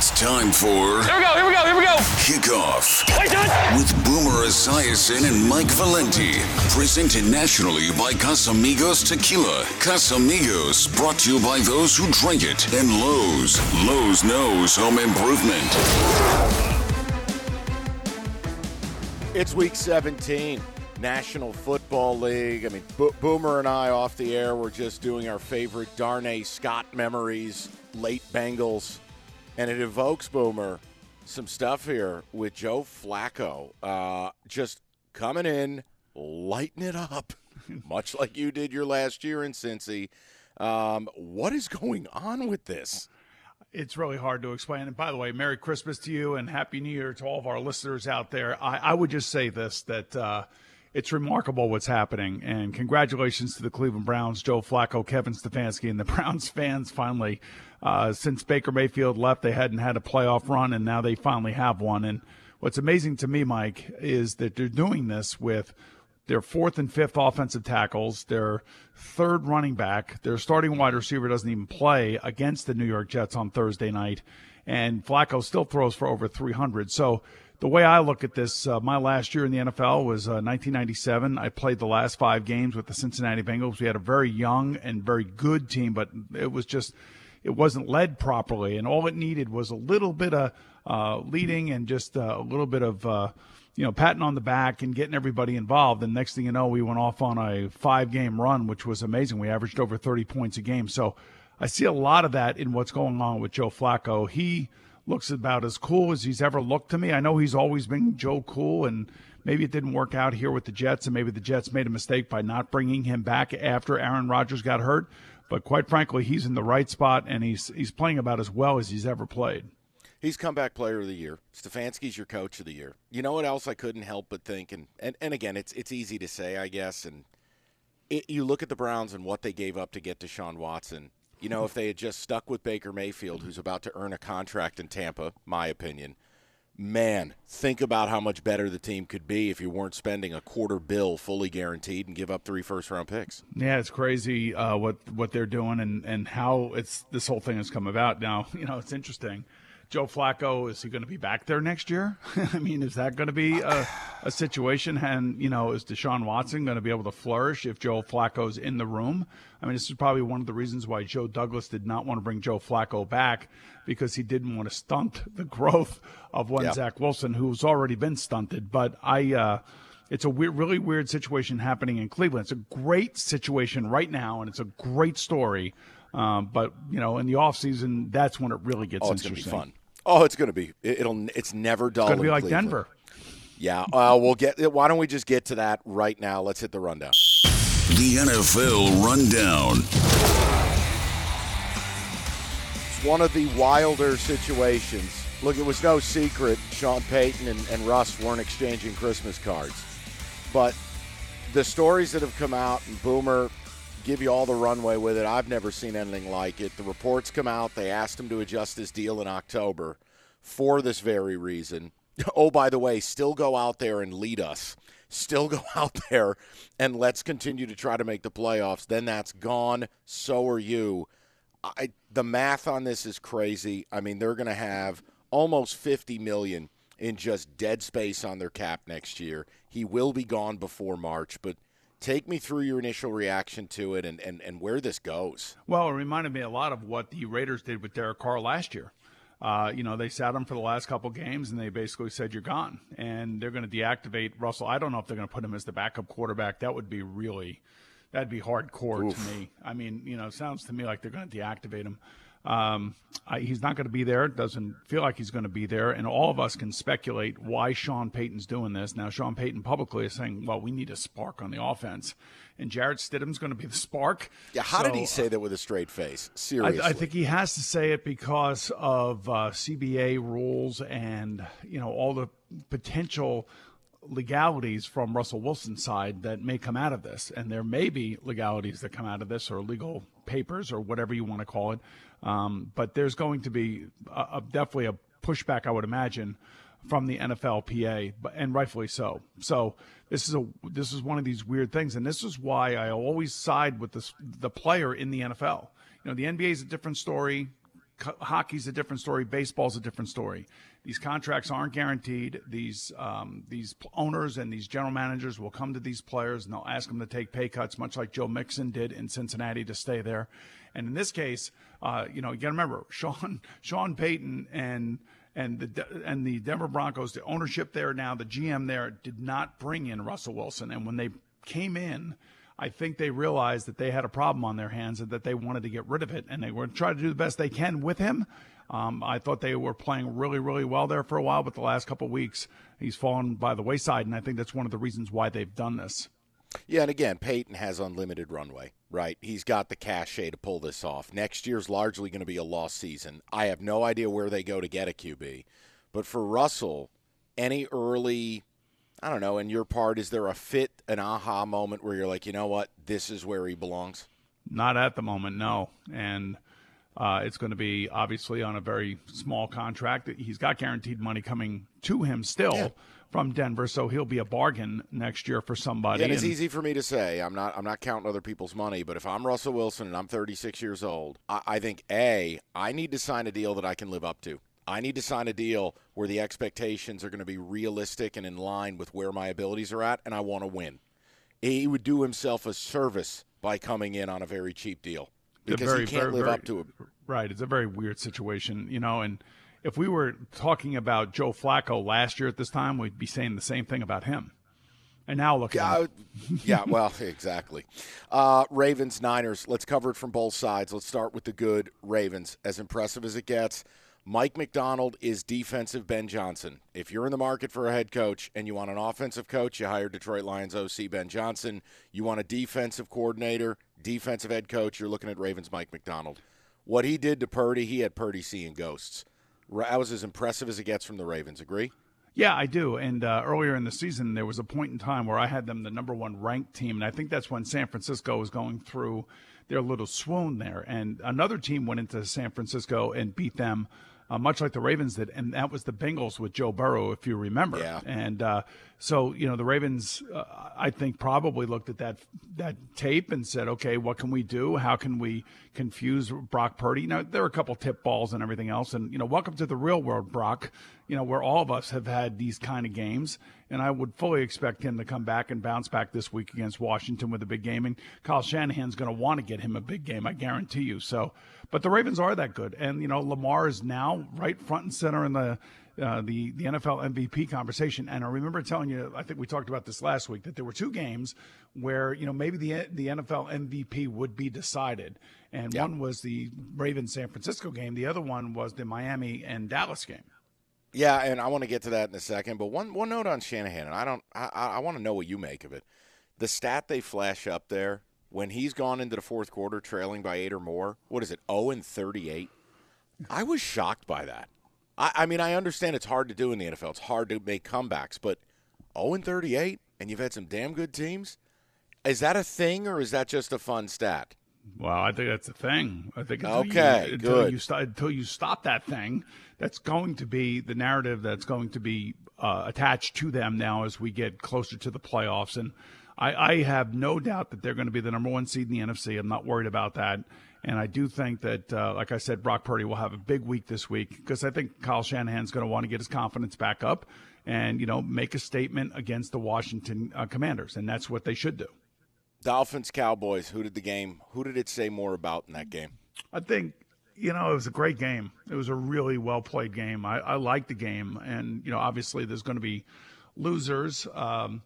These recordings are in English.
It's time for Here we go, here we go, here we go. Kickoff Wait, with Boomer Esiason and Mike Valenti. Presented nationally by Casamigos Tequila. Casamigos, brought to you by those who drink it. And Lowe's. Lowe's knows home improvement. It's week 17, National Football League. I mean, Bo- Boomer and I off the air were just doing our favorite Darnay Scott memories, late Bengals, and it evokes Boomer some stuff here with Joe Flacco uh, just coming in, lighting it up, much like you did your last year in Cincy. Um, what is going on with this? It's really hard to explain. And by the way, Merry Christmas to you and Happy New Year to all of our listeners out there. I, I would just say this that uh, it's remarkable what's happening. And congratulations to the Cleveland Browns, Joe Flacco, Kevin Stefanski, and the Browns fans finally. Uh, since Baker Mayfield left, they hadn't had a playoff run, and now they finally have one. And what's amazing to me, Mike, is that they're doing this with their fourth and fifth offensive tackles, their third running back, their starting wide receiver doesn't even play against the New York Jets on Thursday night, and Flacco still throws for over 300. So the way I look at this, uh, my last year in the NFL was uh, 1997. I played the last five games with the Cincinnati Bengals. We had a very young and very good team, but it was just it wasn't led properly, and all it needed was a little bit of uh, leading and just uh, a little bit of uh, you know patting on the back and getting everybody involved. And next thing you know, we went off on a five game run, which was amazing. We averaged over 30 points a game. So I see a lot of that in what's going on with Joe Flacco. He looks about as cool as he's ever looked to me. I know he's always been Joe Cool, and maybe it didn't work out here with the Jets, and maybe the Jets made a mistake by not bringing him back after Aaron Rodgers got hurt. But quite frankly, he's in the right spot, and he's he's playing about as well as he's ever played. He's comeback player of the year. Stefanski's your coach of the year. You know what else I couldn't help but think, and and, and again, it's it's easy to say, I guess, and it, you look at the Browns and what they gave up to get Deshaun Watson. You know, if they had just stuck with Baker Mayfield, who's about to earn a contract in Tampa, my opinion, man, think about how much better the team could be if you weren't spending a quarter bill fully guaranteed and give up three first round picks. Yeah, it's crazy uh, what what they're doing and, and how it's this whole thing has come about. Now, you know, it's interesting. Joe Flacco is he going to be back there next year? I mean, is that going to be a, a situation? And you know, is Deshaun Watson going to be able to flourish if Joe Flacco's in the room? I mean, this is probably one of the reasons why Joe Douglas did not want to bring Joe Flacco back because he didn't want to stunt the growth of one. Zach Wilson, who's already been stunted. But I. Uh, it's a weird, really weird situation happening in Cleveland. It's a great situation right now, and it's a great story. Um, but you know, in the off season, that's when it really gets Oh, it's going to be interesting. fun. Oh, it's going to be. It, will It's never dull. It's going to be like Cleveland. Denver. Yeah. Uh, we'll get. Why don't we just get to that right now? Let's hit the rundown. The NFL Rundown. It's one of the wilder situations. Look, it was no secret Sean Payton and, and Russ weren't exchanging Christmas cards. But the stories that have come out, and Boomer give you all the runway with it. I've never seen anything like it. The reports come out. They asked him to adjust his deal in October for this very reason. Oh, by the way, still go out there and lead us. Still go out there and let's continue to try to make the playoffs. Then that's gone. So are you. I, the math on this is crazy. I mean, they're going to have almost 50 million in just dead space on their cap next year. He will be gone before March, but take me through your initial reaction to it and, and, and where this goes. Well, it reminded me a lot of what the Raiders did with Derek Carr last year. Uh, you know, they sat him for the last couple games, and they basically said you're gone, and they're going to deactivate Russell. I don't know if they're going to put him as the backup quarterback. That would be really that'd be hardcore Oof. to me. I mean, you know, it sounds to me like they're going to deactivate him. Um, I, he's not going to be there. Doesn't feel like he's going to be there. And all of us can speculate why Sean Payton's doing this. Now, Sean Payton publicly is saying, well, we need a spark on the offense. And Jarrett Stidham's going to be the spark. Yeah, how so, did he say that with a straight face? Seriously. I, I think he has to say it because of uh, CBA rules and, you know, all the potential legalities from Russell Wilson's side that may come out of this. And there may be legalities that come out of this or legal papers or whatever you want to call it um, but there's going to be a, a, definitely a pushback, I would imagine, from the NFLPA, and rightfully so. So this is a this is one of these weird things, and this is why I always side with this, the player in the NFL. You know, the NBA is a different story. Hockey's a different story. Baseball's a different story. These contracts aren't guaranteed. These um, these owners and these general managers will come to these players and they'll ask them to take pay cuts, much like Joe Mixon did in Cincinnati to stay there. And in this case, uh, you know, you got to remember Sean Sean Payton and and the and the Denver Broncos, the ownership there now, the GM there did not bring in Russell Wilson, and when they came in. I think they realized that they had a problem on their hands and that they wanted to get rid of it, and they were trying to do the best they can with him. Um, I thought they were playing really, really well there for a while, but the last couple of weeks he's fallen by the wayside, and I think that's one of the reasons why they've done this. Yeah, and again, Payton has unlimited runway, right? He's got the cachet to pull this off. Next year's largely going to be a lost season. I have no idea where they go to get a QB. But for Russell, any early, I don't know, in your part, is there a fit, an aha moment where you're like, you know what, this is where he belongs? Not at the moment, no. And uh, it's going to be obviously on a very small contract. He's got guaranteed money coming to him still. Yeah from Denver, so he'll be a bargain next year for somebody. Yeah, and it's and, easy for me to say. I'm not. I'm not counting other people's money, but if I'm Russell Wilson and I'm 36 years old, I, I think a I need to sign a deal that I can live up to. I need to sign a deal where the expectations are going to be realistic and in line with where my abilities are at, and I want to win. He would do himself a service by coming in on a very cheap deal because very, he can't very, live very, up to it. Right. It's a very weird situation, you know, and – if we were talking about Joe Flacco last year at this time, we'd be saying the same thing about him. And now look yeah, yeah, well, exactly. Uh, Ravens, Niners. Let's cover it from both sides. Let's start with the good Ravens. As impressive as it gets, Mike Macdonald is defensive Ben Johnson. If you're in the market for a head coach and you want an offensive coach, you hire Detroit Lions OC Ben Johnson. You want a defensive coordinator, defensive head coach, you're looking at Ravens Mike Macdonald. What he did to Purdy, he had Purdy seeing ghosts. That was as impressive as it gets from the Ravens. Agree? Yeah, I do. And uh, earlier in the season, there was a point in time where I had them the number one ranked team, and I think that's when San Francisco was going through their little swoon there. And another team went into San Francisco and beat them uh, much like the Ravens did, and that was the Bengals with Joe Burrow, if you remember. Yeah. And uh, so you know the Ravens, uh, I think, probably looked at that that tape and said, okay, what can we do? How can we confuse Brock Purdy? Now there are a couple tip balls and everything else, and you know, welcome to the real world, Brock. You know, where all of us have had these kind of games, and I would fully expect him to come back and bounce back this week against Washington with a big game. And Kyle Shanahan's going to want to get him a big game, I guarantee you. So. But the Ravens are that good, and you know Lamar is now right front and center in the uh, the the NFL MVP conversation. And I remember telling you, I think we talked about this last week, that there were two games where you know maybe the the NFL MVP would be decided, and yeah. one was the Ravens San Francisco game, the other one was the Miami and Dallas game. Yeah, and I want to get to that in a second. But one one note on Shanahan, and I don't, I, I want to know what you make of it. The stat they flash up there when he's gone into the fourth quarter trailing by eight or more, what is it, 0 and 38? I was shocked by that. I, I, mean, I understand it's hard to do in the NFL. It's hard to make comebacks, but 0 and 38, and you've had some damn good teams. Is that a thing, or is that just a fun stat? Well, I think that's a thing. I think okay, you, until good. You start, until you stop that thing, that's going to be the narrative that's going to be uh, attached to them now as we get closer to the playoffs. And I, I have no doubt that they're going to be the number one seed in the NFC. I'm not worried about that. And I do think that, uh, like I said, Brock Purdy will have a big week this week because I think Kyle Shanahan's going to want to get his confidence back up and, you know, make a statement against the Washington uh, Commanders. And that's what they should do. Dolphins, Cowboys, who did the game, who did it say more about in that game? I think, you know, it was a great game. It was a really well played game. I, I liked the game. And, you know, obviously there's going to be losers. Um,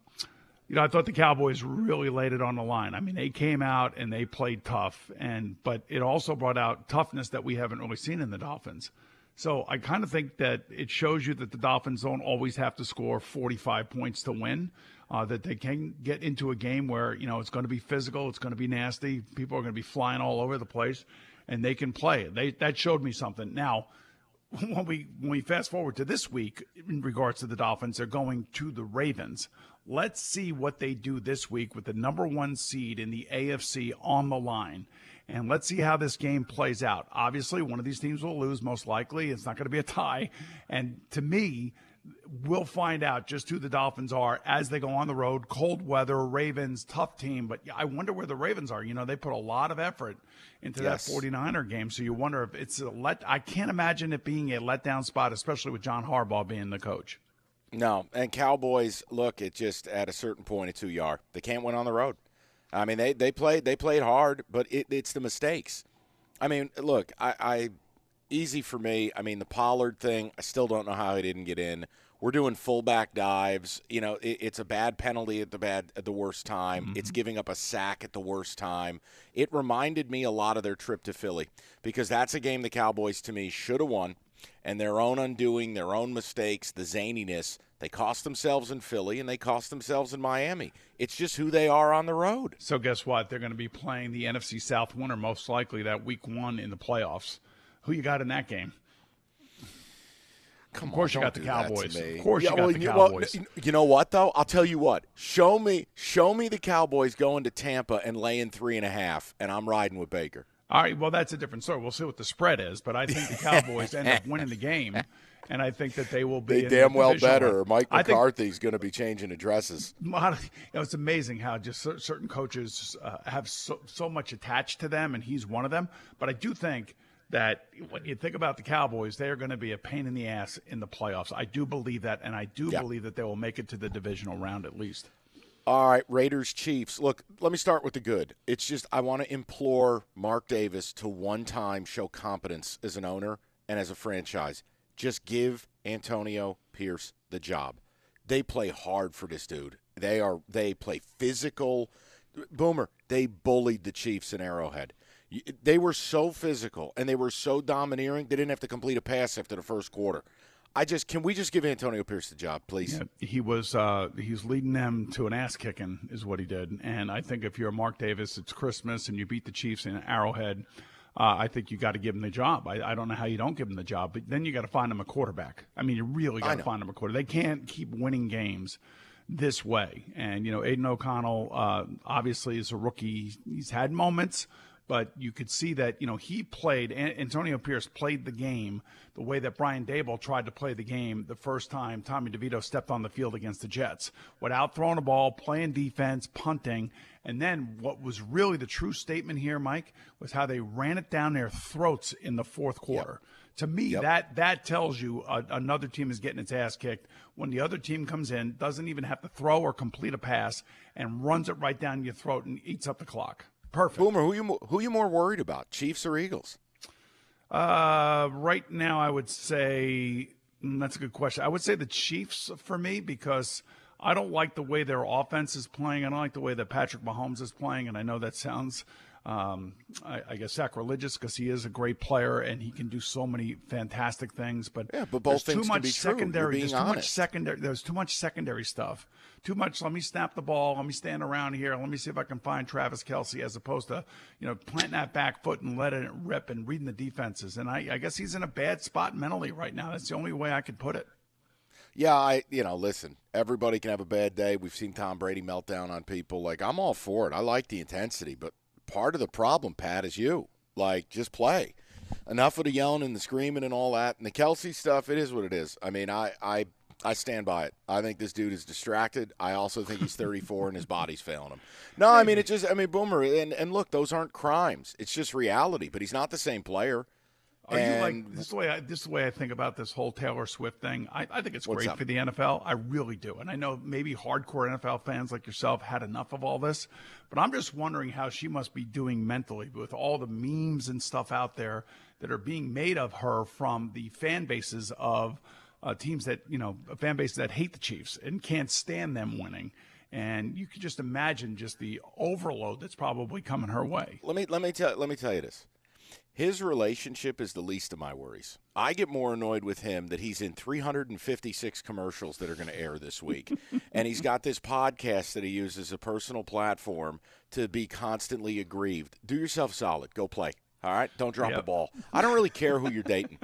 you know, I thought the Cowboys really laid it on the line. I mean, they came out and they played tough, and but it also brought out toughness that we haven't really seen in the Dolphins. So I kind of think that it shows you that the Dolphins don't always have to score 45 points to win. Uh, that they can get into a game where you know it's going to be physical, it's going to be nasty, people are going to be flying all over the place, and they can play. They that showed me something. Now, when we when we fast forward to this week in regards to the Dolphins, they're going to the Ravens. Let's see what they do this week with the number one seed in the AFC on the line. And let's see how this game plays out. Obviously, one of these teams will lose, most likely. It's not going to be a tie. And to me, we'll find out just who the Dolphins are as they go on the road. Cold weather, Ravens, tough team. But I wonder where the Ravens are. You know, they put a lot of effort into yes. that 49er game. So you wonder if it's a let. I can't imagine it being a letdown spot, especially with John Harbaugh being the coach. No, and Cowboys look it just at a certain point it's who you are. They can't win on the road. I mean, they they played they played hard, but it, it's the mistakes. I mean, look, I, I easy for me. I mean, the Pollard thing, I still don't know how he didn't get in. We're doing fullback dives. You know, it, it's a bad penalty at the bad at the worst time. Mm-hmm. It's giving up a sack at the worst time. It reminded me a lot of their trip to Philly because that's a game the Cowboys to me should have won and their own undoing, their own mistakes, the zaniness. They cost themselves in Philly and they cost themselves in Miami. It's just who they are on the road. So guess what? They're going to be playing the NFC South winner most likely that week one in the playoffs. Who you got in that game? Come of course, on, you got the Cowboys. Of course, yeah, you got well, the Cowboys. Well, you know what though? I'll tell you what. Show me, show me the Cowboys going to Tampa and laying three and a half, and I'm riding with Baker. All right, well, that's a different story. We'll see what the spread is, but I think the Cowboys end up winning the game, and I think that they will be. They damn the well better. Run. Mike McCarthy's going to be changing addresses. You know, it's amazing how just certain coaches uh, have so, so much attached to them, and he's one of them. But I do think that when you think about the Cowboys, they are going to be a pain in the ass in the playoffs. I do believe that, and I do believe that they will make it to the divisional round at least. All right, Raiders Chiefs. Look, let me start with the good. It's just I want to implore Mark Davis to one time show competence as an owner and as a franchise. Just give Antonio Pierce the job. They play hard for this dude. They are they play physical. Boomer, they bullied the Chiefs in Arrowhead. They were so physical and they were so domineering. They didn't have to complete a pass after the first quarter. I just can we just give Antonio Pierce the job, please? Yeah, he was uh, he's leading them to an ass kicking, is what he did. And I think if you're Mark Davis, it's Christmas and you beat the Chiefs in Arrowhead. Uh, I think you got to give him the job. I, I, don't know how you don't give him the job, but then you got to find him a quarterback. I mean, you really got to find him a quarterback. They can't keep winning games this way. And you know, Aidan O'Connell uh, obviously is a rookie. He's had moments but you could see that you know he played Antonio Pierce played the game the way that Brian Daboll tried to play the game the first time Tommy DeVito stepped on the field against the Jets without throwing a ball, playing defense, punting, and then what was really the true statement here, Mike, was how they ran it down their throats in the fourth quarter. Yep. To me, yep. that that tells you a, another team is getting its ass kicked when the other team comes in, doesn't even have to throw or complete a pass, and runs it right down your throat and eats up the clock. Perfect. Boomer, who you who you more worried about, Chiefs or Eagles? Uh, right now, I would say mm, that's a good question. I would say the Chiefs for me because I don't like the way their offense is playing. I don't like the way that Patrick Mahomes is playing, and I know that sounds um, I, I, guess sacrilegious because he is a great player and he can do so many fantastic things. But yeah, but both there's too much secondary. There's too honest. much secondary. There's too much secondary stuff. Too much. Let me snap the ball. Let me stand around here. Let me see if I can find Travis Kelce as opposed to you know planting that back foot and letting it rip and reading the defenses. And I, I guess he's in a bad spot mentally right now. That's the only way I could put it. Yeah, I you know, listen, everybody can have a bad day. We've seen Tom Brady meltdown on people. Like I'm all for it. I like the intensity, but part of the problem, Pat, is you. Like, just play. Enough of the yelling and the screaming and all that. And the Kelce stuff, it is what it is. I mean, I, I, I stand by it. I think this dude is distracted. I also think he's 34 and his body's failing him. No, I mean, it just, I mean, Boomer, and, and look, those aren't crimes. It's just reality, but he's not the same player. Are and you like this is the way I, this is the way I think about this whole Taylor Swift thing? I, I think it's great up? for the NFL. I really do, and I know maybe hardcore NFL fans like yourself had enough of all this, but I'm just wondering how she must be doing mentally with all the memes and stuff out there that are being made of her from the fan bases of uh, teams that you know fan bases that hate the Chiefs and can't stand them winning and you can just imagine just the overload that's probably coming her way. Let me let me tell let me tell you this. His relationship is the least of my worries. I get more annoyed with him that he's in 356 commercials that are going to air this week. and he's got this podcast that he uses as a personal platform to be constantly aggrieved. Do yourself solid. Go play. All right, don't drop yep. a ball. I don't really care who you're dating.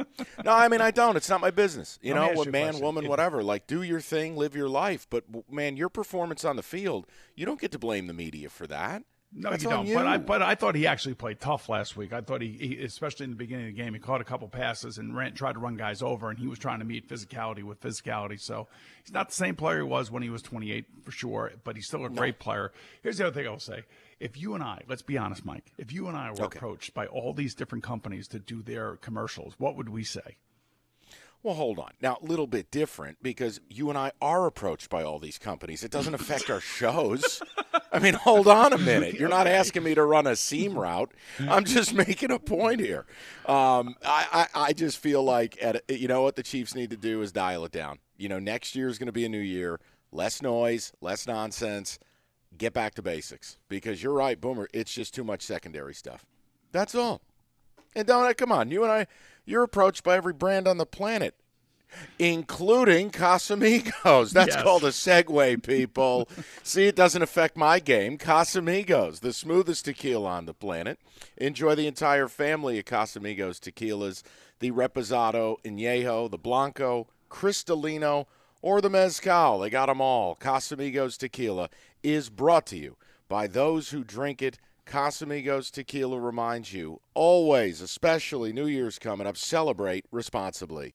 No, I mean I don't. It's not my business. You know, what man, question. woman, whatever. Like, do your thing, live your life. But man, your performance on the field, you don't get to blame the media for that. No, That's you don't. You. But I, but I thought he actually played tough last week. I thought he, he, especially in the beginning of the game, he caught a couple passes and ran, tried to run guys over, and he was trying to meet physicality with physicality. So he's not the same player he was when he was 28 for sure, but he's still a great no. player. Here's the other thing I'll say: if you and I, let's be honest, Mike, if you and I were okay. approached by all these different companies to do their commercials, what would we say? Well, hold on. Now, a little bit different because you and I are approached by all these companies. It doesn't affect our shows. I mean, hold on a minute. You're not asking me to run a seam route. I'm just making a point here. Um, I, I, I, just feel like, at, you know what the Chiefs need to do is dial it down. You know, next year is going to be a new year. Less noise, less nonsense. Get back to basics because you're right, Boomer. It's just too much secondary stuff. That's all. And don't I come on, you and I, you're approached by every brand on the planet, including Casamigos. That's yes. called a segue, people. See, it doesn't affect my game. Casamigos, the smoothest tequila on the planet. Enjoy the entire family of Casamigos tequilas the Reposado, Añejo, the Blanco, Cristalino, or the Mezcal. They got them all. Casamigos Tequila is brought to you by those who drink it Casamigos Tequila reminds you always, especially New Year's coming up, celebrate responsibly.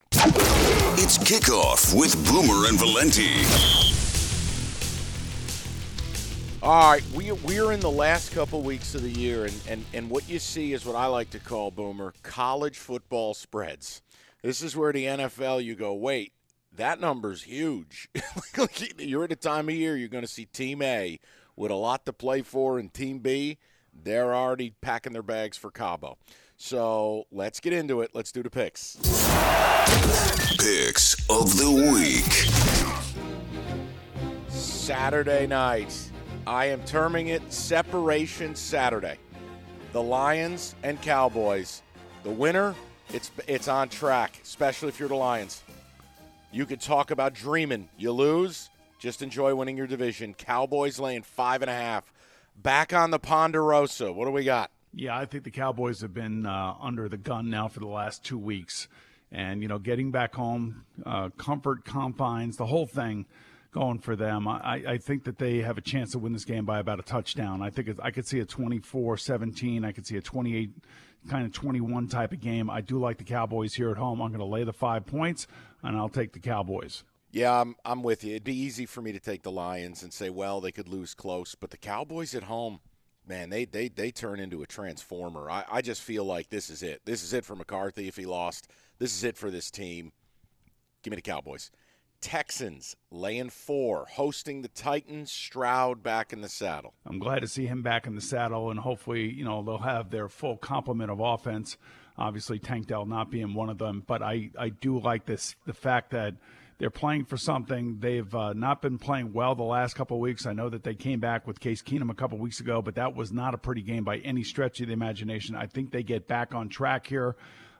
It's kickoff with Boomer and Valenti. All right, we, we're in the last couple weeks of the year, and, and, and what you see is what I like to call, Boomer, college football spreads. This is where the NFL, you go, wait, that number's huge. you're at a time of year you're going to see Team A with a lot to play for, and Team B, they're already packing their bags for Cabo. So let's get into it. Let's do the picks. Picks of the week. Saturday night. I am terming it Separation Saturday. The Lions and Cowboys. The winner, it's it's on track, especially if you're the Lions. You could talk about dreaming. You lose, just enjoy winning your division. Cowboys laying five and a half. Back on the Ponderosa. What do we got? Yeah, I think the Cowboys have been uh, under the gun now for the last two weeks. And, you know, getting back home, uh, comfort, confines, the whole thing going for them. I, I think that they have a chance to win this game by about a touchdown. I think I could see a 24 17. I could see a 28 kind of 21 type of game. I do like the Cowboys here at home. I'm going to lay the five points, and I'll take the Cowboys. Yeah, I'm, I'm with you. It'd be easy for me to take the Lions and say, well, they could lose close, but the Cowboys at home, man, they they they turn into a transformer. I, I just feel like this is it. This is it for McCarthy if he lost. This is it for this team. Give me the Cowboys. Texans laying four, hosting the Titans. Stroud back in the saddle. I'm glad to see him back in the saddle, and hopefully, you know, they'll have their full complement of offense. Obviously, Tank Dell not being one of them, but I I do like this the fact that they're playing for something. They've uh, not been playing well the last couple of weeks. I know that they came back with Case Keenum a couple of weeks ago, but that was not a pretty game by any stretch of the imagination. I think they get back on track here.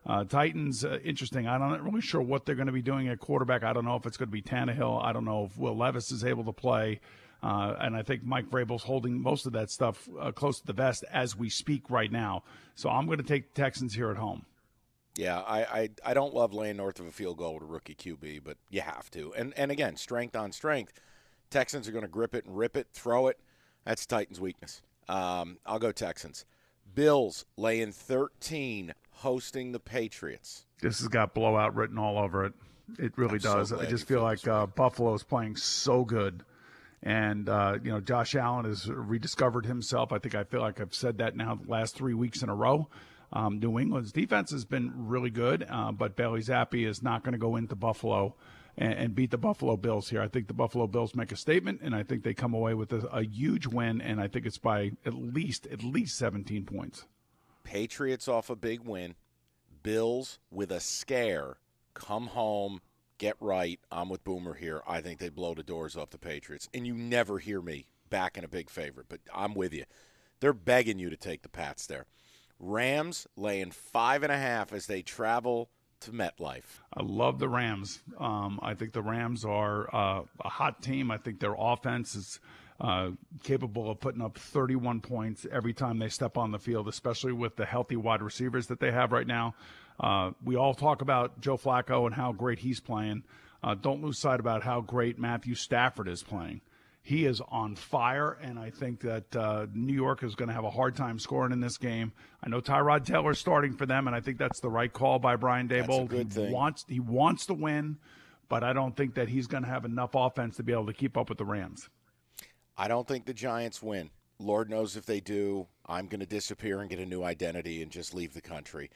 Uh, Titans, uh, interesting. I'm not really sure what they're going to be doing at quarterback. I don't know if it's going to be Tannehill. I don't know if Will Levis is able to play. Uh, and I think Mike Vrabel's holding most of that stuff uh, close to the vest as we speak right now. So I'm going to take the Texans here at home. Yeah, I, I, I don't love laying north of a field goal with a rookie QB, but you have to. And and again, strength on strength. Texans are going to grip it and rip it, throw it. That's Titans' weakness. Um, I'll go Texans. Bills laying 13, hosting the Patriots. This has got blowout written all over it. It really I'm so does. I just feel feel like uh, Buffalo is playing so good. And, uh, you know, Josh Allen has rediscovered himself. I think I feel like I've said that now the last three weeks in a row. Um, New England's defense has been really good, uh, but Bailey Zappe is not going to go into Buffalo and, and beat the Buffalo Bills here. I think the Buffalo Bills make a statement, and I think they come away with a, a huge win, and I think it's by at least at least 17 points. Patriots off a big win. Bills with a scare. Come home, get right. I'm with Boomer here. I think they blow the doors off the Patriots. And you never hear me backing a big favorite, but I'm with you. They're begging you to take the Pats there. Rams laying five and a half as they travel to MetLife. I love the Rams. Um, I think the Rams are uh, a hot team. I think their offense is uh, capable of putting up 31 points every time they step on the field, especially with the healthy wide receivers that they have right now. Uh, we all talk about Joe Flacco and how great he's playing. Uh, don't lose sight about how great Matthew Stafford is playing. He is on fire, and I think that uh, New York is going to have a hard time scoring in this game. I know Tyrod Taylor's starting for them, and I think that's the right call by Brian Daboll. good he thing. wants he wants to win, but I don't think that he's going to have enough offense to be able to keep up with the Rams. I don't think the Giants win. Lord knows if they do, I'm going to disappear and get a new identity and just leave the country.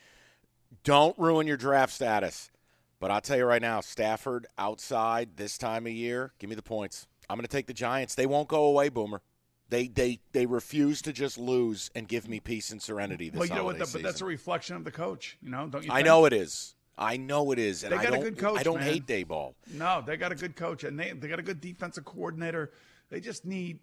Don't ruin your draft status. But I'll tell you right now, Stafford outside this time of year, give me the points. I'm going to take the Giants. They won't go away, Boomer. They they they refuse to just lose and give me peace and serenity this well, you know what? holiday But that's a reflection of the coach. You know, don't you? I know it is. I know it is, and They got a don't. good coach, I don't man. hate Daboll. No, they got a good coach, and they they got a good defensive coordinator. They just need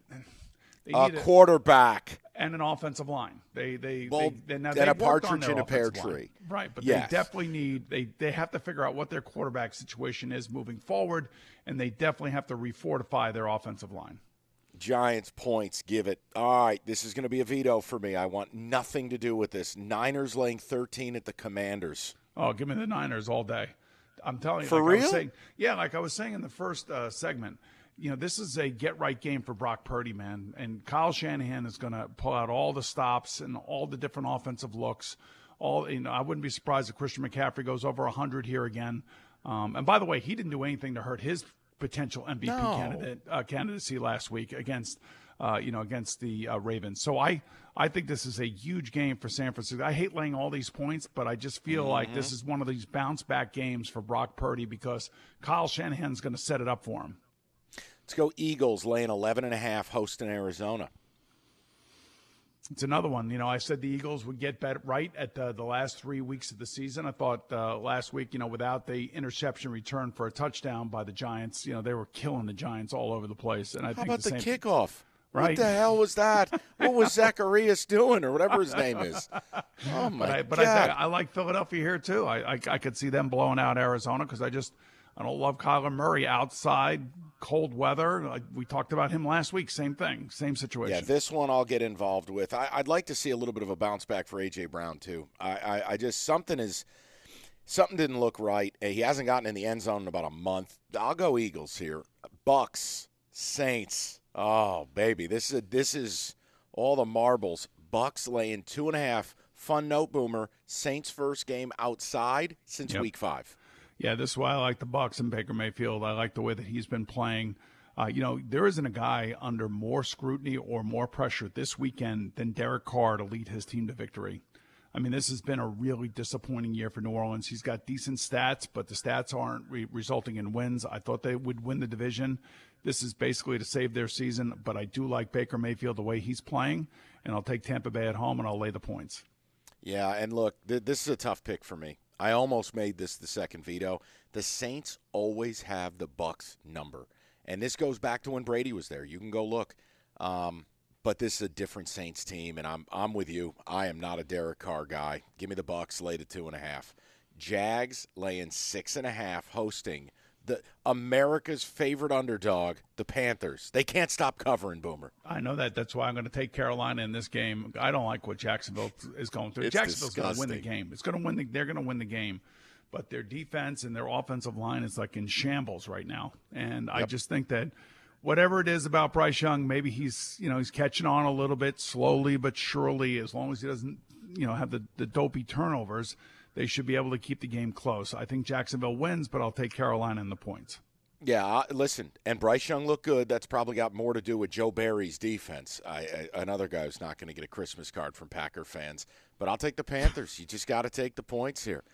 they A need a, quarterback. and an offensive line. They they Well, they, they now and they a partridge in a pear offensive line. tree. right? But Yes. they definitely need they they have to figure out what their quarterback situation is moving forward, and they definitely have to refortify their offensive line. Giants points, give it. All right, this is going to be a veto for me. I want nothing to do with this. Niners laying 13 at the Commanders. Oh, give me the Niners all day. I'm telling you. For like I was real? saying, yeah, like I was saying in the first uh, segment, you know, this is a get right game for Brock Purdy, man. And Kyle Shanahan is going to pull out all the stops and all the different offensive looks. All you know, I wouldn't be surprised if Christian McCaffrey goes over 100 here again. Um, and by the way, he didn't do anything to hurt his potential MVP No. candidate uh, candidacy last week against uh, you know against the uh, Ravens. So I I think this is a huge game for San Francisco. I hate laying all these points, but I just feel like this is one of these bounce back games for Brock Purdy because Kyle Shanahan's going to set it up for him. Let's go Eagles laying 11 and a half hosting Arizona. It's another one. You know, I said the Eagles would get bet right at the, the last three weeks of the season. I thought uh, last week, you know, without the interception return for a touchdown by the Giants, you know, they were killing the Giants all over the place. And I How think about the, same, kickoff? What Right. the hell was that? what was Zacharias doing, or whatever his name is? Oh my But I, but god! I, I like Philadelphia here too. I, I, I could see them blowing out Arizona because I just I don't love Kyler Murray outside cold weather. Like we talked about him last week. Same thing, same situation. yeah, this one I'll get involved with. I, I'd like to see a little bit of a bounce back for AJ Brown too. I, I, I just something is something didn't look right. He hasn't gotten in the end zone in about a month. I'll go Eagles here. Bucks, Saints. Oh baby, this is this is all the marbles. Bucks laying two and a half. Fun note, Boomer. Saints first game outside since Yep. week five. Yeah, this is why I like the Bucks and Baker Mayfield. I like the way that he's been playing. Uh, you know, there isn't a guy under more scrutiny or more pressure this weekend than Derek Carr to lead his team to victory. I mean, this has been a really disappointing year for New Orleans. He's got decent stats, but the stats aren't re- resulting in wins. I thought they would win the division. This is basically to save their season, but I do like Baker Mayfield the way he's playing, and I'll take Tampa Bay at home and I'll lay the points. Yeah, and look, th- this is a tough pick for me. I almost made this the second veto. The Saints always have the Bucks number, and this goes back to when Brady was there. You can go look, um, but this is a different Saints team, and I'm I'm with you. I am not a Derek Carr guy. Give me the Bucks, lay to two and a half. Jags laying six and a half, hosting The America's favorite underdog, the Panthers. They can't stop covering Boomer. I know that. That's why I'm going to take Carolina in this game. I don't like what Jacksonville is going through. It's Jacksonville's going to win the game. It's going to win. The, they're going to win the game. But their defense and their offensive line is like in shambles right now. And I just think that whatever it is about Bryce Young, maybe he's you know he's catching on a little bit slowly but surely. As long as he doesn't you know have the the dopey turnovers, they should be able to keep the game close. I think Jacksonville wins, but I'll take Carolina in the points. Yeah, listen, and Bryce Young looked good. That's probably got more to do with Joe Barry's defense. I, I, another guy who's not going to get a Christmas card from Packer fans. But I'll take the Panthers. you just got to take the points here.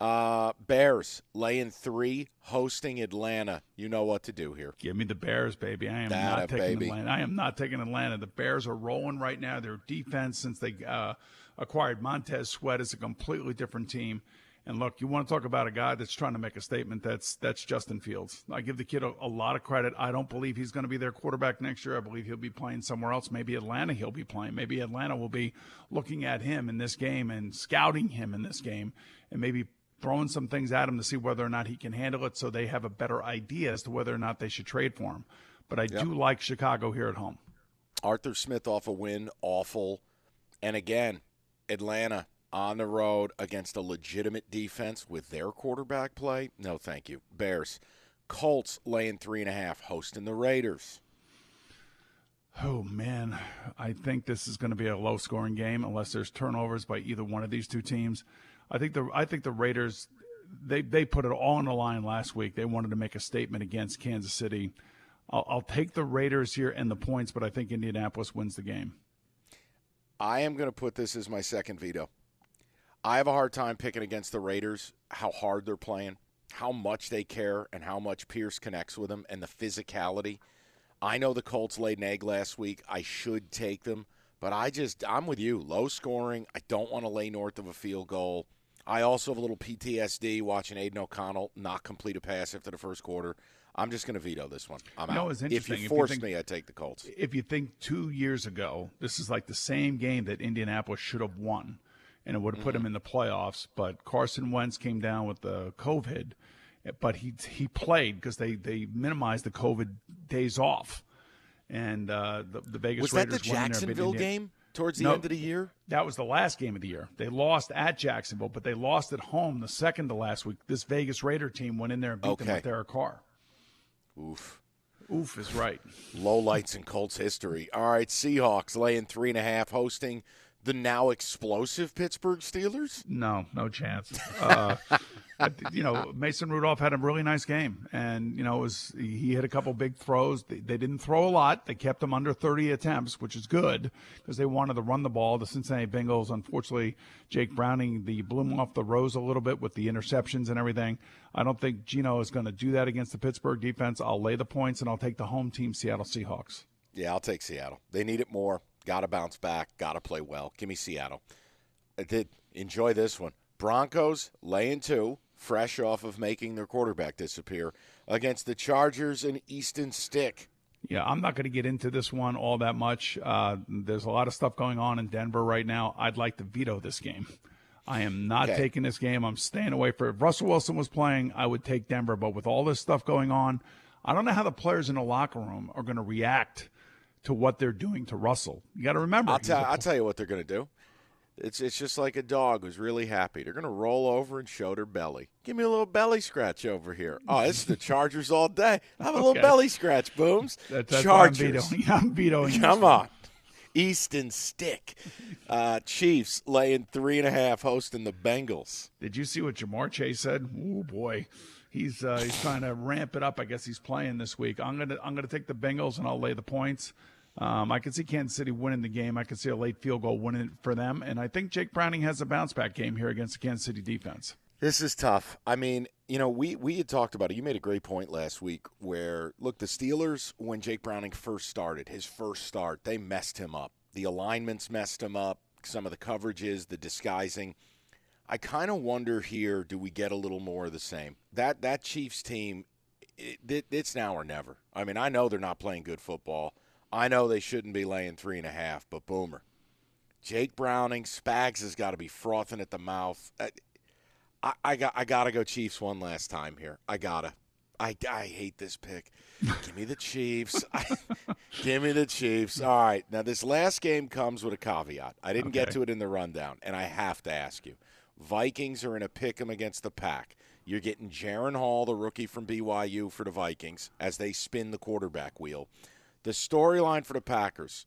Uh, Bears laying three, hosting Atlanta. You know what to do here. Give me the Bears, baby. I am That not taking baby. Atlanta. I am not taking Atlanta. The Bears are rolling right now. Their defense, since they uh, acquired Montez Sweat, is a completely different team. And look, you want to talk about a guy that's trying to make a statement. That's that's Justin Fields. I give the kid a, a lot of credit. I don't believe he's going to be their quarterback next year. I believe he'll be playing somewhere else. Maybe Atlanta he'll be playing. Maybe Atlanta will be looking at him in this game and scouting him in this game, and maybe throwing some things at him to see whether or not he can handle it so they have a better idea as to whether or not they should trade for him. But I do like Chicago here at home. Arthur Smith off a win, awful. And again, Atlanta on the road against a legitimate defense with their quarterback play. No, thank you. Bears. Colts laying three and a half, hosting the Raiders. Oh man, I think this is going to be a low scoring game unless there's turnovers by either one of these two teams. I think the I think the Raiders they they put it all on the line last week. They wanted to make a statement against Kansas City. I'll, I'll take the Raiders here and the points, but I think Indianapolis wins the game. I am going to put this as my second veto. I have a hard time picking against the Raiders, how hard they're playing, how much they care, and how much Pierce connects with them, and the physicality. I know the Colts laid an egg last week. I should take them, but I just, I'm with you. Low scoring. I don't want to lay north of a field goal. I also have a little PTSD watching Aidan O'Connell not complete a pass after the first quarter. I'm just going to veto this one. I'm You know, out. it's if you If you force think- me, I take the Colts. if you think two years ago, this is like the same game that Indianapolis should have won, and it would have put them in the playoffs. But Carson Wentz came down with the COVID, but he he played because they they minimized the COVID days off, and uh, the the Vegas Was that the Raiders won in Jacksonville game towards the No. end of the year? That was the last game of the year. They lost at Jacksonville, but they lost at home the second to last week. This Vegas Raider team went in there and beat them Okay. with Derek Carr. Oof. Oof is right. Low lights in Colts history. All right, Seahawks laying three and a half, hosting the now explosive Pittsburgh Steelers. No, no chance. Uh, you know, Mason Rudolph had a really nice game, and you know, it was he hit a couple big throws. They, they didn't throw a lot. They kept him under 30 attempts, which is good because they wanted to run the ball. The Cincinnati Bengals, unfortunately, Jake Browning, the bloom off the rose a little bit with the interceptions and everything. I don't think Gino is going to do that against the Pittsburgh defense. I'll lay the points, and I'll take the home team, Seattle Seahawks. Yeah, I'll take Seattle. They need it more. Got to bounce back. Got to play well. Give me Seattle. I did enjoy this one. Broncos laying two, fresh off of making their quarterback disappear against the Chargers and Easton Stick. Yeah, I'm not going to get into this one all that much. Uh, there's a lot of stuff going on in Denver right now. I'd like to veto this game. I am not Okay. taking this game. I'm staying away for If Russell Wilson was playing, I would take Denver. But with all this stuff going on, I don't know how the players in the locker room are going to react to what they're doing to Russell. You got to remember. I'll a- I'll tell you what they're going to do. It's it's just like a dog who's really happy. They're going to roll over and show their belly. Give me a little belly scratch over here. Oh, it's the Chargers all day. Have a little belly scratch, booms. That- that's why I'm Chargers. vetoing. I'm vetoing. Come on. Easton Stick. Uh, Chiefs laying three and a half, hosting the Bengals. Did you see what Ja'Marr Chase said? Oh boy, he's uh, he's trying to ramp it up. I guess he's playing this week. I'm gonna I'm gonna take the Bengals and I'll lay the points. Um, I can see Kansas City winning the game. I can see a late field goal winning for them, and I think Jake Browning has a bounce back game here against the Kansas City defense. This is tough. I mean, you know, we we had talked about it. You made a great point last week where look, the Steelers when Jake Browning first started, his first start, they messed him up. The alignments messed him up, some of the coverages, the disguising. I kind of wonder here, do we get a little more of the same? That that Chiefs team it, it, it's now or never. I mean, I know they're not playing good football. I know they shouldn't be laying three and a half, but boomer. Jake Browning, Spags has got to be frothing at the mouth. Uh, I, I got I gotta go Chiefs one last time here. I gotta. I, I hate this pick. Give me the Chiefs. Give me the Chiefs. All right. Now, this last game comes with a caveat. I didn't okay. get to it in the rundown, and I have to ask you. Vikings are in a pick 'em against the Pack. You're getting Jaren Hall, the rookie from BYU, for the Vikings as they spin the quarterback wheel. The storyline for the Packers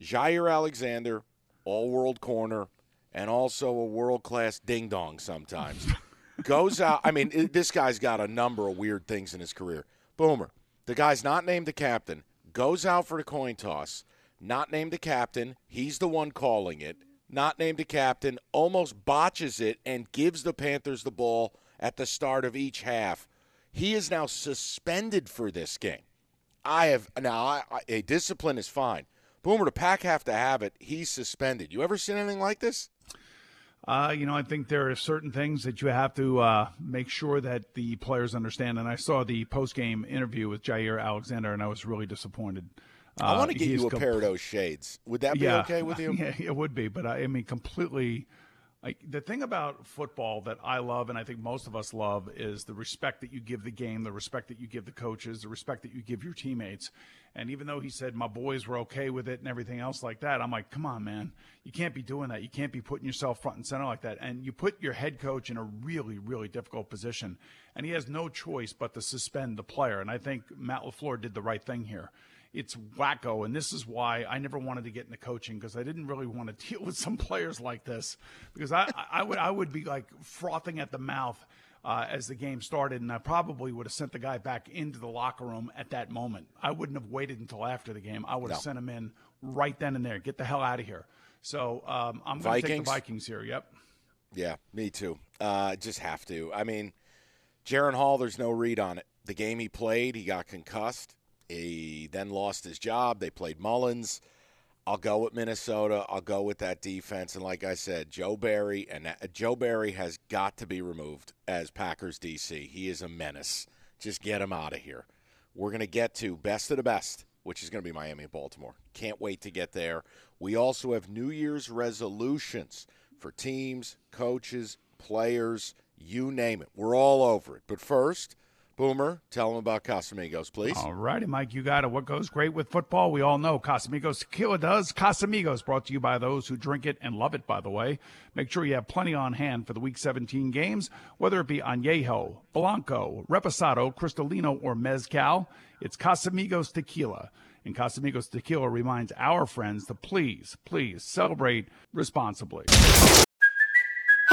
Jaire Alexander, all world corner, and also a world class ding dong sometimes. Goes out. I mean, this guy's got a number of weird things in his career. Boomer, the guy's not named the captain, goes out for the coin toss, not named the captain. He's the one calling it. Not named the captain, almost botches it and gives the Panthers the ball at the start of each half. He is now suspended for this game. I have now. I, I, a discipline is fine. Boomer, the pack have to have it. He's suspended. You ever seen anything like this? Uh, you know, I think there are certain things that you have to uh, make sure that the players understand. And I saw the post game interview with Jaire Alexander, and I was really disappointed. Uh, I want to get you a pair of those shades. Would that be yeah, okay with you? Yeah, it would be. But I, I mean, completely like the thing about football that I love, and I think most of us love, is the respect that you give the game, the respect that you give the coaches, the respect that you give your teammates. And even though he said my boys were okay with it and everything else like that, I'm like, come on, man, you can't be doing that. You can't be putting yourself front and center like that. And you put your head coach in a really, really difficult position, and he has no choice but to suspend the player. And I think Matt LaFleur did the right thing here it's wacko. And this is why I never wanted to get into coaching because I didn't really want to deal with some players like this because I, I would I would be like frothing at the mouth uh, as the game started, and I probably would have sent the guy back into the locker room at that moment. I wouldn't have waited until after the game. I would have no. sent him in right then and there. Get the hell out of here. So um, I'm going to take the Vikings here. Yep. Yeah, me too. Uh, just have to. I mean, Jaren Hall, there's no read on it. The game he played, he got concussed. He then lost his job. They played Mullens. I'll go with Minnesota. I'll go with that defense. And like I said, Joe Barry and that, Joe Barry has got to be removed as Packers DC. He is a menace. Just get him out of here. We're going to get to best of the best, which is going to be Miami and Baltimore. Can't wait to get there. We also have New Year's resolutions for teams, coaches, players, you name it. We're all over it. But first, Boomer, tell them about Casamigos, please. All righty, Mike, you got it. What goes great with football? We all know Casamigos tequila does. Casamigos brought to you by those who drink it and love it, by the way. Make sure you have plenty on hand for the Week 17 games, whether it be Añejo, Blanco, Reposado, Cristalino, or Mezcal. It's Casamigos tequila. And Casamigos tequila reminds our friends to please, please celebrate responsibly.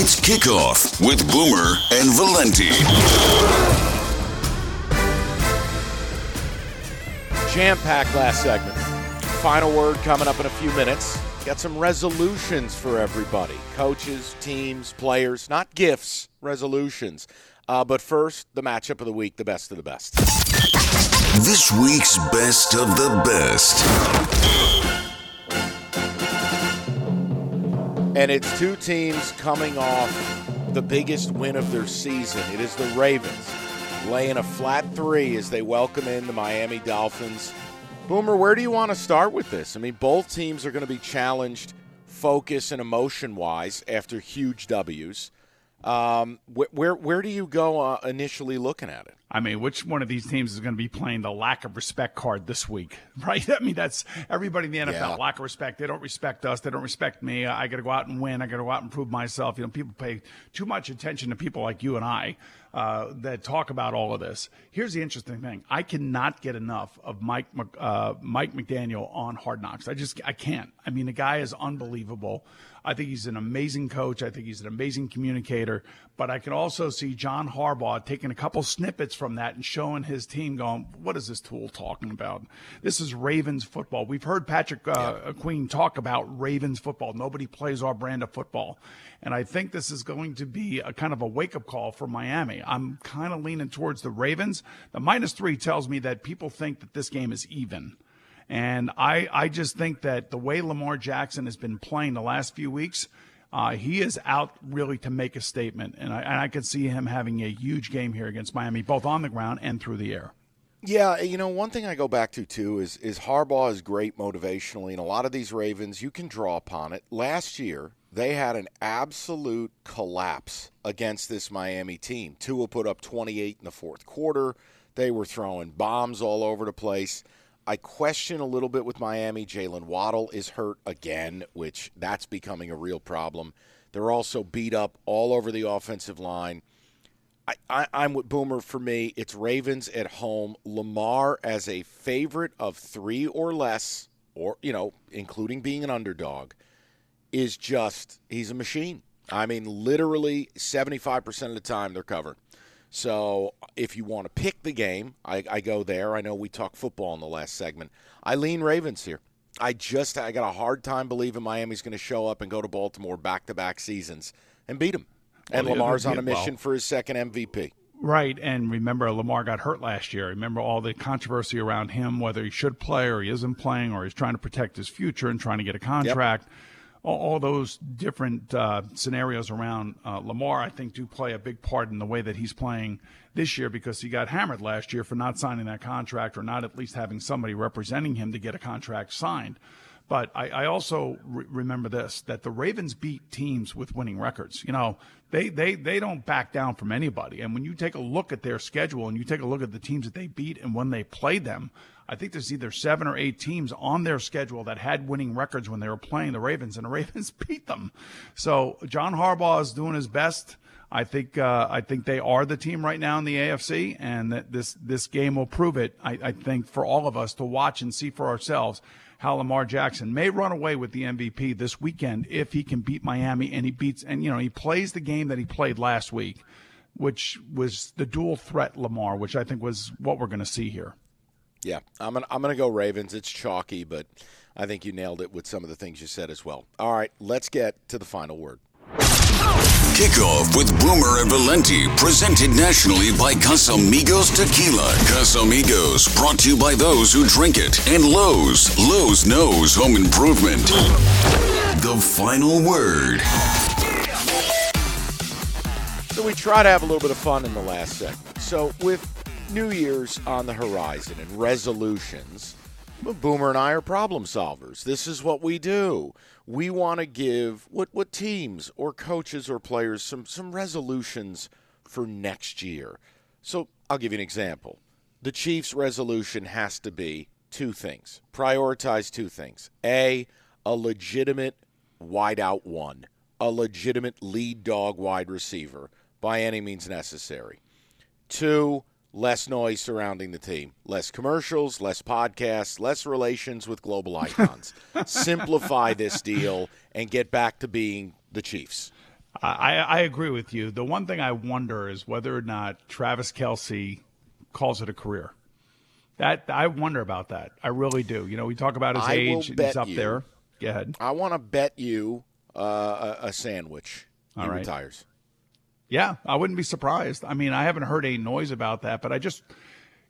It's kickoff with Boomer and Valenti. Jam packed last segment. Final word coming up in a few minutes. Got some resolutions for everybody coaches, teams, players, not gifts, resolutions. Uh, but first, the matchup of the week, the best of the best. This week's best of the best. And it's two teams coming off the biggest win of their season. It is the Ravens laying a flat three as they welcome in the Miami Dolphins. Boomer, where do you want to start with this? I mean, both teams are going to be challenged focus and emotion wise after huge W's. Um, wh- where where do you go uh, initially looking at it? I mean, which one of these teams is going to be playing the lack of respect card this week, right? I mean, that's everybody in the NFL. Yeah. Lack of respect. They don't respect us. They don't respect me. I got to go out and win. I got to go out and prove myself. You know, people pay too much attention to people like you and I uh, that talk about all of this. Here's the interesting thing: I cannot get enough of Mike uh, Mike McDaniel on Hard Knocks. I just I can't. I mean, the guy is unbelievable. I think he's an amazing coach. I think he's an amazing communicator. But I can also see John Harbaugh taking a couple snippets from that and showing his team going, what is this tool talking about? This is Ravens football. We've heard Patrick uh, yeah. Queen talk about Ravens football. Nobody plays our brand of football. And I think this is going to be a kind of a wake up call for Miami. I'm kind of leaning towards the Ravens. The minus three tells me that people think that this game is even. And I, I just think that the way Lamar Jackson has been playing the last few weeks, uh, he is out really to make a statement. And I, and I could see him having a huge game here against Miami, both on the ground and through the air. Yeah, you know, one thing I go back to too is is Harbaugh is great motivationally, and a lot of these Ravens you can draw upon it. Last year, they had an absolute collapse against this Miami team. Tua put up 28 in the fourth quarter. They were throwing bombs all over the place. I question a little bit with Miami. Jaylen Waddle is hurt again, which that's becoming a real problem. They're also beat up all over the offensive line. I, am with Boomer for me. It's Ravens at home. Lamar as a favorite of three or less, or, you know, including being an underdog, is just, he's a machine. I mean, literally 75% of the time they're covered. So if you want to pick the game, I, I go there. I know we talked football in the last segment. I lean Ravens here. I just I got a hard time believing Miami's going to show up and go to Baltimore back to back seasons and beat them. And well, Lamar's on a mission well, for his second MVP. Right, and remember Lamar got hurt last year. Remember all the controversy around him, whether he should play or he isn't playing, or he's trying to protect his future and trying to get a contract. Yep. All, all, those different uh, scenarios around uh, Lamar, I think, do play a big part in the way that he's playing this year because he got hammered last year for not signing that contract or not at least having somebody representing him to get a contract signed. But I, I also re- remember this that the Ravens beat teams with winning records. You know, they, they, they don't back down from anybody. And when you take a look at their schedule and you take a look at the teams that they beat and when they played them, I think there's either seven or eight teams on their schedule that had winning records when they were playing the Ravens, and the Ravens beat them. So John Harbaugh is doing his best. I think uh, I think they are the team right now in the AFC, and that this this game will prove it. I, I think for all of us to watch and see for ourselves how Lamar Jackson may run away with the MVP this weekend if he can beat Miami and he beats and you know he plays the game that he played last week, which was the dual threat Lamar, which I think was what we're going to see here. Yeah, I'm gonna I'm gonna go Ravens. It's chalky, but I think you nailed it with some of the things you said as well. All right, let's get to the final word. Kickoff with Boomer and Valenti, presented nationally by Casamigos Tequila. Casamigos, brought to you by those who drink it. And Lowe's. Lowe's knows home improvement. The final word. So we try to have a little bit of fun in the last segment. So with New Year's on the horizon and resolutions, Boomer and I are problem solvers. This is what we do. We want to give what, what teams or coaches or players some, some resolutions for next year. So I'll give you an example. The Chiefs' resolution has to be two things prioritize two things. A, a legitimate wideout one, a legitimate lead dog wide receiver by any means necessary. Two, less noise surrounding the team, less commercials, less podcasts, less relations with global icons. Simplify this deal and get back to being the Chiefs. I, I agree with you. The one thing I wonder is whether or not Travis Kelce calls it a career. That I wonder about that. I really do. You know, we talk about his I age; he's up you, there. Go ahead. I want to bet you uh, a, a, sandwich. He All right. retires. Yeah, I wouldn't be surprised. I mean, I haven't heard any noise about that, but I just,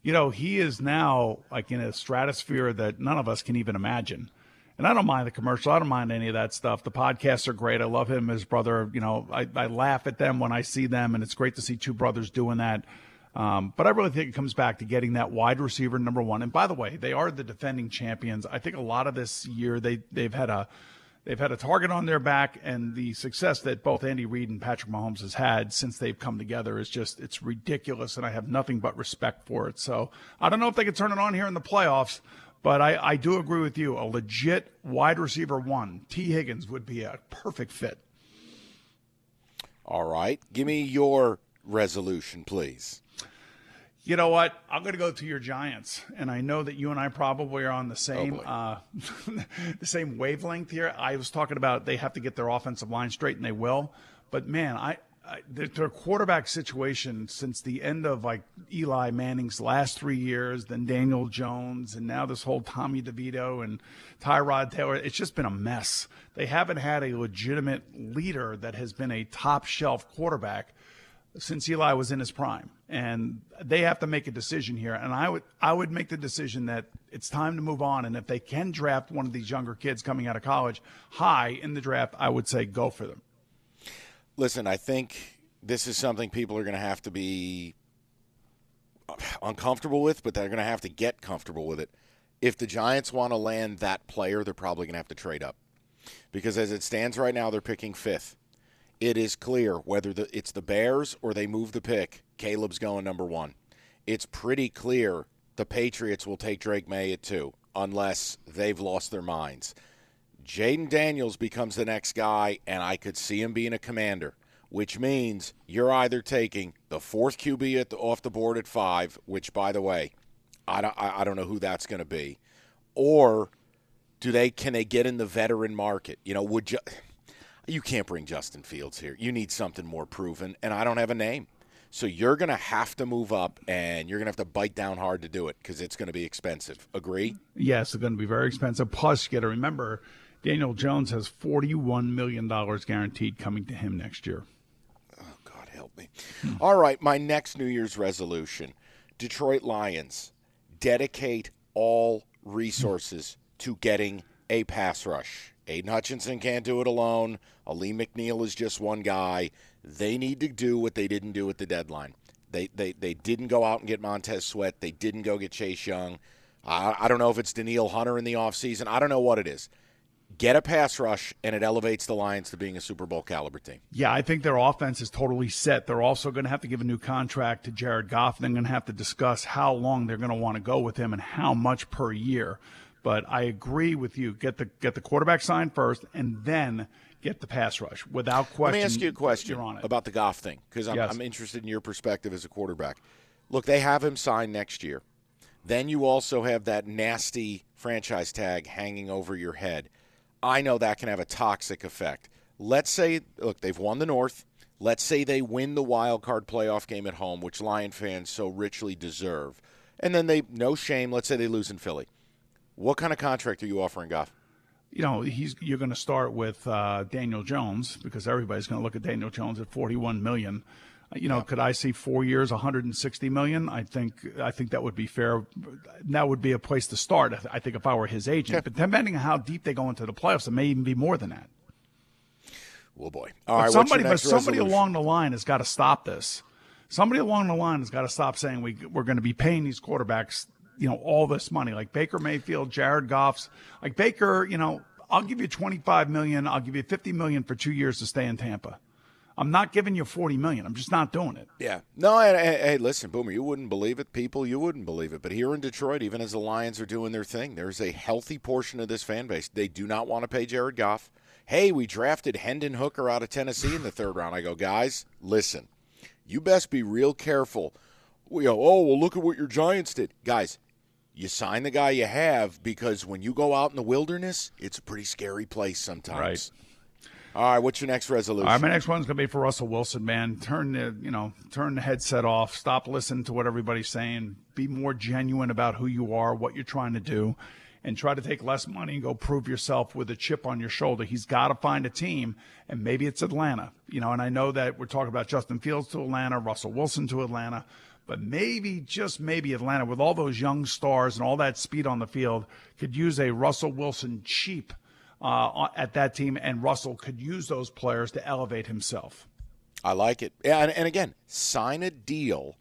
you know, he is now like in a stratosphere that none of us can even imagine. And I don't mind the commercial. I don't mind any of that stuff. The podcasts are great. I love him, his brother. You know, I, I laugh at them when I see them, and it's great to see two brothers doing that. Um, but I really think it comes back to getting that wide receiver number one. And by the way, they are the defending champions. I think a lot of this year they they've had a They've had a target on their back, and the success that both Andy Reid and Patrick Mahomes has had since they've come together is just it's ridiculous, and I have nothing but respect for it. So I don't know if they can turn it on here in the playoffs, but I, I do agree with you. A legit wide receiver one, Tee Higgins, would be a perfect fit. All right, give me your resolution, please you know what? I'm going to go to your Giants, and I know that you and I probably are on the same oh uh, the same wavelength here. I was talking about they have to get their offensive line straight, and they will. But man, I their, their quarterback situation since the end of like Eli Manning's last three years, then Daniel Jones, and now this whole Tommy DeVito and Tyrod Taylor. It's just been a mess. They haven't had a legitimate leader that has been a top shelf quarterback since Eli was in his prime, and they have to make a decision here. And I would I would make the decision that it's time to move on. And if they can draft one of these younger kids coming out of college high in the draft, I would say go for them. Listen, I think this is something people are going to have to be uncomfortable with, but they're going to have to get comfortable with it. If the Giants want to land that player, they're probably going to have to trade up. Because as it stands right now, they're picking fifth it is clear whether the, it's the Bears or they move the pick, Caleb's going number one. It's pretty clear the Patriots will take Drake Maye at two, unless they've lost their minds. Jayden Daniels becomes the next guy, and I could see him being a commander, which means you're either taking the fourth QB the, off the board at five, which, by the way, I don't, I don't know who that's going to be, or do they can they get in the veteran market? You know, would you you can't bring Justin Fields here. You need something more proven, and I don't have a name. So you're going to have to move up, and you're going to have to bite down hard to do it because it's going to be expensive. Agree? Yes, it's going to be very expensive. Plus, you got to remember, Daniel Jones has $41 million guaranteed coming to him next year. Oh, God help me. All right, my next New Year's resolution Detroit Lions dedicate all resources to getting a pass rush. Aidan Hutchinson can't do it alone. Alim McNeill is just one guy. They need to do what they didn't do at the deadline. They they, they didn't go out and get Montez Sweat. They didn't go get Chase Young. I, I don't know if it's Danielle Hunter in the offseason. I don't know what it is. Get a pass rush, and it elevates the Lions to being a Super Bowl caliber team. Yeah, I think their offense is totally set. They're also going to have to give a new contract to Jared Goff. They're going to have to discuss how long they're going to want to go with him and how much per year. But I agree with you. Get the get the quarterback signed first, and then get the pass rush without question. Let me ask you a question about the Goff thing because I'm, yes. I'm interested in your perspective as a quarterback. Look, they have him signed next year. Then you also have that nasty franchise tag hanging over your head. I know that can have a toxic effect. Let's say, look, they've won the North. Let's say they win the wild card playoff game at home, which Lion fans so richly deserve. And then they, no shame, let's say they lose in Philly. What kind of contract are you offering Goff? You know, he's you're going to start with uh, Daniel Jones because everybody's going to look at Daniel Jones at 41 million. You know, yeah. could I see four years, 160 million? I think I think that would be fair. That would be a place to start. I think if I were his agent, but depending on how deep they go into the playoffs, it may even be more than that. Well, boy, all right, Somebody, but somebody resolution? along the line has got to stop this. Somebody along the line has got to stop saying we we're going to be paying these quarterbacks you know all this money like Baker Mayfield, Jared Goff's like Baker, you know, I'll give you 25 million, I'll give you 50 million for 2 years to stay in Tampa. I'm not giving you 40 million. I'm just not doing it. Yeah. No, hey, hey, listen, Boomer, you wouldn't believe it. People, you wouldn't believe it. But here in Detroit, even as the Lions are doing their thing, there's a healthy portion of this fan base. They do not want to pay Jared Goff. Hey, we drafted Hendon Hooker out of Tennessee in the third round. I go, guys, listen, you best be real careful. We go, oh, well, look at what your Giants did. Guys, you sign the guy you have because when you go out in the wilderness, it's a pretty scary place sometimes. Right. All right, what's your next resolution? All right, my next one's gonna be for Russell Wilson, man. Turn the you know turn the headset off. Stop listening to what everybody's saying. Be more genuine about who you are, what you're trying to do, and try to take less money and go prove yourself with a chip on your shoulder. He's got to find a team, and maybe it's Atlanta. You know, and I know that we're talking about Justin Fields to Atlanta, Russell Wilson to Atlanta. But maybe, just maybe, Atlanta, with all those young stars and all that speed on the field, could use a Russell Wilson cheap uh, at that team, and Russell could use those players to elevate himself. I like it. And, and again, sign a deal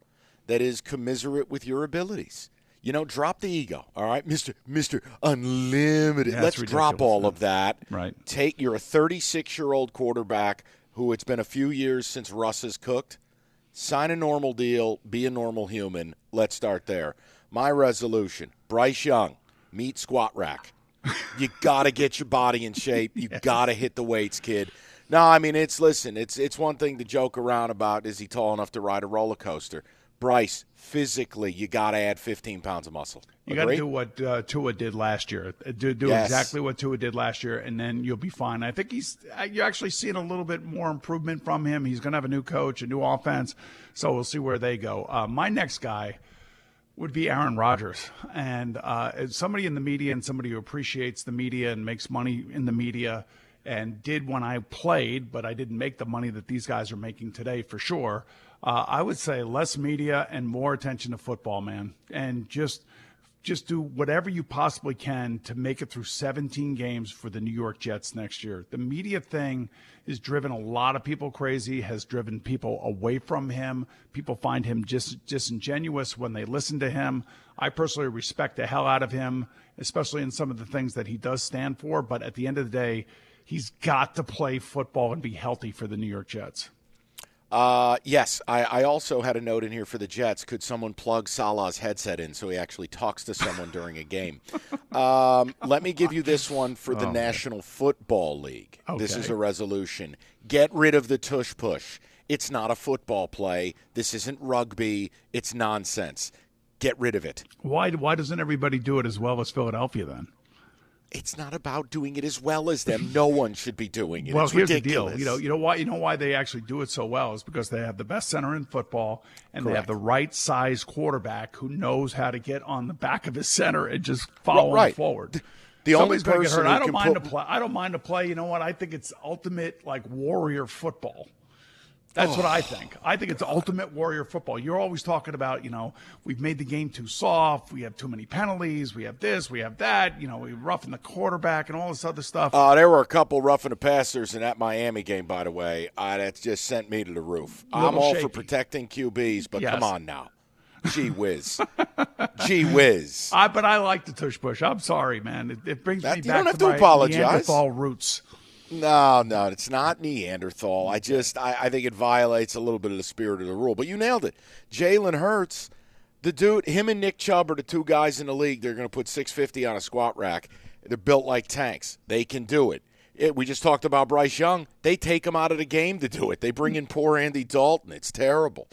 that is commiserate with your abilities. You know, drop the ego. All right, Mister Mister Unlimited. Yeah, Let's drop all of that. Right. Take. You're a 36 year old quarterback who it's been a few years since Russ has cooked sign a normal deal, be a normal human. Let's start there. My resolution Bryce Young, meet squat rack. you got to get your body in shape. You yes. got to hit the weights, kid. No, I mean it's listen. It's it's one thing to joke around about. Is he tall enough to ride a roller coaster? Bryce, physically, you got to add 15 pounds of muscle. You got to do what uh, Tua did last year. Uh, Do, do Yes. exactly what Tua did last year, and then you'll be fine. I think he's uh, you're actually seeing a little bit more improvement from him. He's going to have a new coach, a new offense, so we'll see where they go. Uh, my next guy would be Aaron Rodgers, and uh, as somebody in the media and somebody who appreciates the media and makes money in the media, and did when I played, but I didn't make the money that these guys are making today for sure. Uh, I would say less media and more attention to football, man, and just just do whatever you possibly can to make it through 17 games for the New York Jets next year. The media thing has driven a lot of people crazy, has driven people away from him. People find him just disingenuous when they listen to him. I personally respect the hell out of him, especially in some of the things that he does stand for. But at the end of the day, he's got to play football and be healthy for the New York Jets. Uh, yes, I, I also had a note in here for the Jets. Could someone plug Salah's headset in so he actually talks to someone during a game? Um, let me give you this one for the National Football League. This is a resolution. Get rid of the tush push. It's not a football play. This isn't rugby. It's nonsense. Get rid of it. Why, why doesn't everybody do it as well as Philadelphia then? It's not about doing it as well as them. No one should be doing it. Well, it's here's ridiculous. the deal. You know, you know why you know why they actually do it so well is because they have the best center in football and they have the right size quarterback who knows how to get on the back of his center and just follow Right. him forward. The only Somebody's gonna get person. I don't mind to play. I don't mind to play. You know what? I think it's ultimate like warrior football. That's what I think. I think it's ultimate warrior football. You're always talking about, you know, we've made the game too soft. We have too many penalties. We have this. We have that. You know, we roughen the quarterback and all this other stuff. Uh, there were a couple roughing the passers in that Miami game, by the way. Uh, that just sent me to the roof. I'm all for protecting QBs, but Yes. come on now. Gee whiz. Gee whiz. I, but I like the tush push. I'm sorry, man. It, it brings That- me you back don't have to to my apologize. Neanderthal roots. No, no, it's not Neanderthal. I just, I, I think it violates a little bit of the spirit of the rule. But you nailed it. Jalen Hurts, the dude, him and Nick Chubb are the two guys in the league. They're going to put 650 on a squat rack. They're built like tanks. They can do it. it. We just talked about Bryce Young. They take him out of the game to do it. They bring in poor Andy Dalton. It's terrible.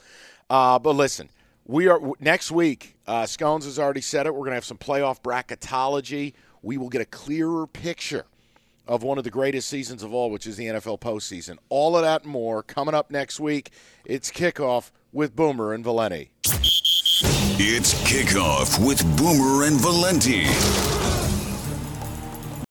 Uh, but listen, we are next week. Uh, Scones has already said it. We're going to have some playoff bracketology. We will get a clearer picture of one of the greatest seasons of all, which is the NFL postseason. All of that and more coming up next week. It's kickoff with Boomer and Valenti. It's kickoff with Boomer and Valenti.